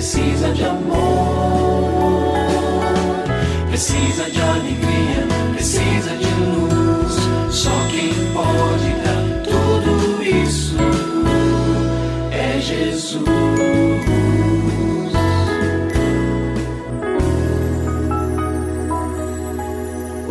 precisa de amor, precisa de alegria, precisa de luz. Só quem pode dar tudo isso é Jesus.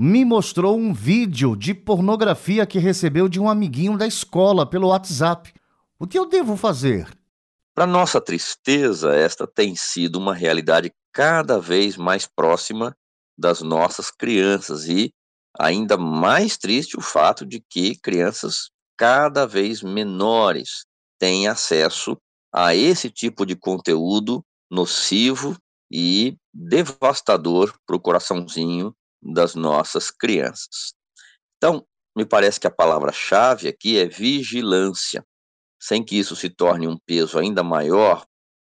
me mostrou um vídeo de pornografia que recebeu de um amiguinho da escola pelo WhatsApp. O que eu devo fazer? Para nossa tristeza, esta tem sido uma realidade cada vez mais próxima das nossas crianças e ainda mais triste o fato de que crianças cada vez menores têm acesso a esse tipo de conteúdo nocivo e devastador para o coraçãozinho das nossas crianças. Então, me parece que a palavra-chave aqui é vigilância, sem que isso se torne um peso ainda maior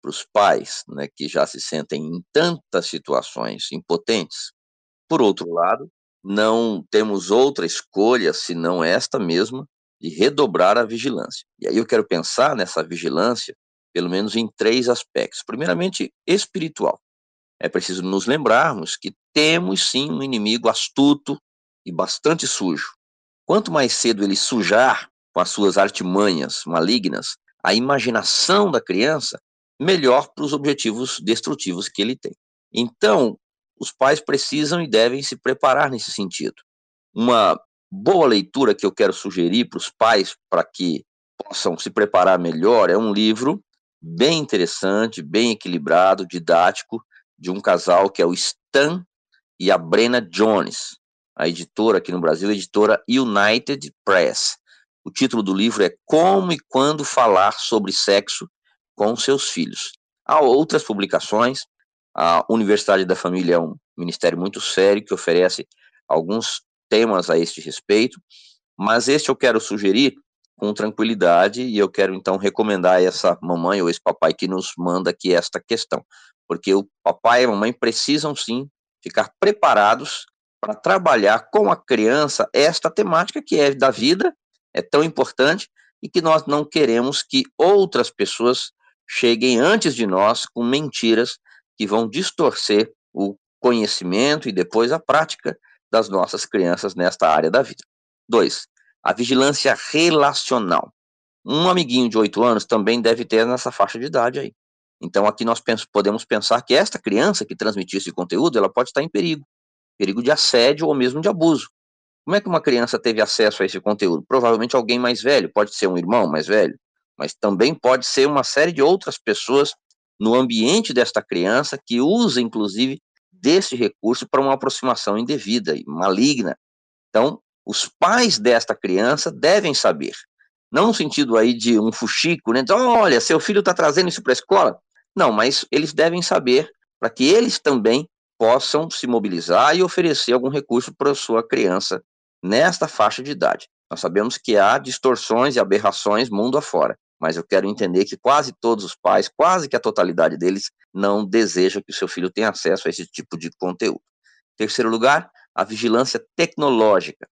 para os pais, né, que já se sentem em tantas situações impotentes. Por outro lado, não temos outra escolha senão esta mesma de redobrar a vigilância. E aí eu quero pensar nessa vigilância, pelo menos em três aspectos. Primeiramente, espiritual. É preciso nos lembrarmos que temos sim um inimigo astuto e bastante sujo. Quanto mais cedo ele sujar com as suas artimanhas malignas a imaginação da criança, melhor para os objetivos destrutivos que ele tem. Então, os pais precisam e devem se preparar nesse sentido. Uma boa leitura que eu quero sugerir para os pais para que possam se preparar melhor é um livro bem interessante, bem equilibrado, didático, de um casal que é o Stan e a Brena Jones. A editora aqui no Brasil, a editora United Press. O título do livro é Como e Quando Falar sobre Sexo com Seus Filhos. Há outras publicações. A Universidade da Família é um ministério muito sério que oferece alguns temas a este respeito, mas este eu quero sugerir com tranquilidade e eu quero então recomendar a essa mamãe ou esse papai que nos manda aqui esta questão porque o papai e a mamãe precisam sim ficar preparados para trabalhar com a criança esta temática que é da vida, é tão importante e que nós não queremos que outras pessoas cheguem antes de nós com mentiras que vão distorcer o conhecimento e depois a prática das nossas crianças nesta área da vida. Dois, a vigilância relacional. Um amiguinho de oito anos também deve ter nessa faixa de idade aí. Então aqui nós podemos pensar que esta criança que transmitiu esse conteúdo, ela pode estar em perigo, perigo de assédio ou mesmo de abuso. Como é que uma criança teve acesso a esse conteúdo? Provavelmente alguém mais velho, pode ser um irmão mais velho, mas também pode ser uma série de outras pessoas no ambiente desta criança que usa inclusive desse recurso para uma aproximação indevida e maligna. Então, os pais desta criança devem saber, não no sentido aí de um fuxico, né? Então, olha, seu filho está trazendo isso para a escola, não, mas eles devem saber para que eles também possam se mobilizar e oferecer algum recurso para sua criança nesta faixa de idade. Nós sabemos que há distorções e aberrações mundo afora, mas eu quero entender que quase todos os pais, quase que a totalidade deles, não deseja que o seu filho tenha acesso a esse tipo de conteúdo. Terceiro lugar, a vigilância tecnológica.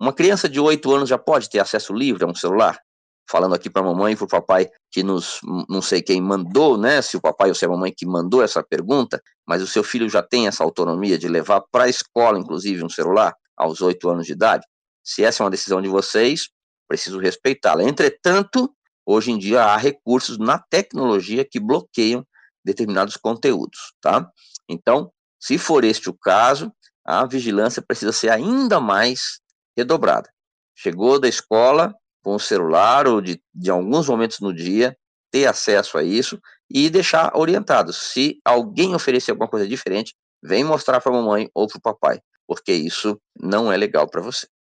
Uma criança de 8 anos já pode ter acesso livre a um celular? Falando aqui para a mamãe e para o papai que nos, não sei quem mandou, né, se o papai ou se a mamãe que mandou essa pergunta, mas o seu filho já tem essa autonomia de levar para a escola, inclusive, um celular aos oito anos de idade? Se essa é uma decisão de vocês, preciso respeitá-la. Entretanto, hoje em dia há recursos na tecnologia que bloqueiam determinados conteúdos, tá? Então, se for este o caso, a vigilância precisa ser ainda mais redobrada. Chegou da escola, com o celular ou de, de alguns momentos no dia, ter acesso a isso e deixar orientado. Se alguém oferecer alguma coisa diferente, vem mostrar para a mamãe ou para o papai, porque isso não é legal para você.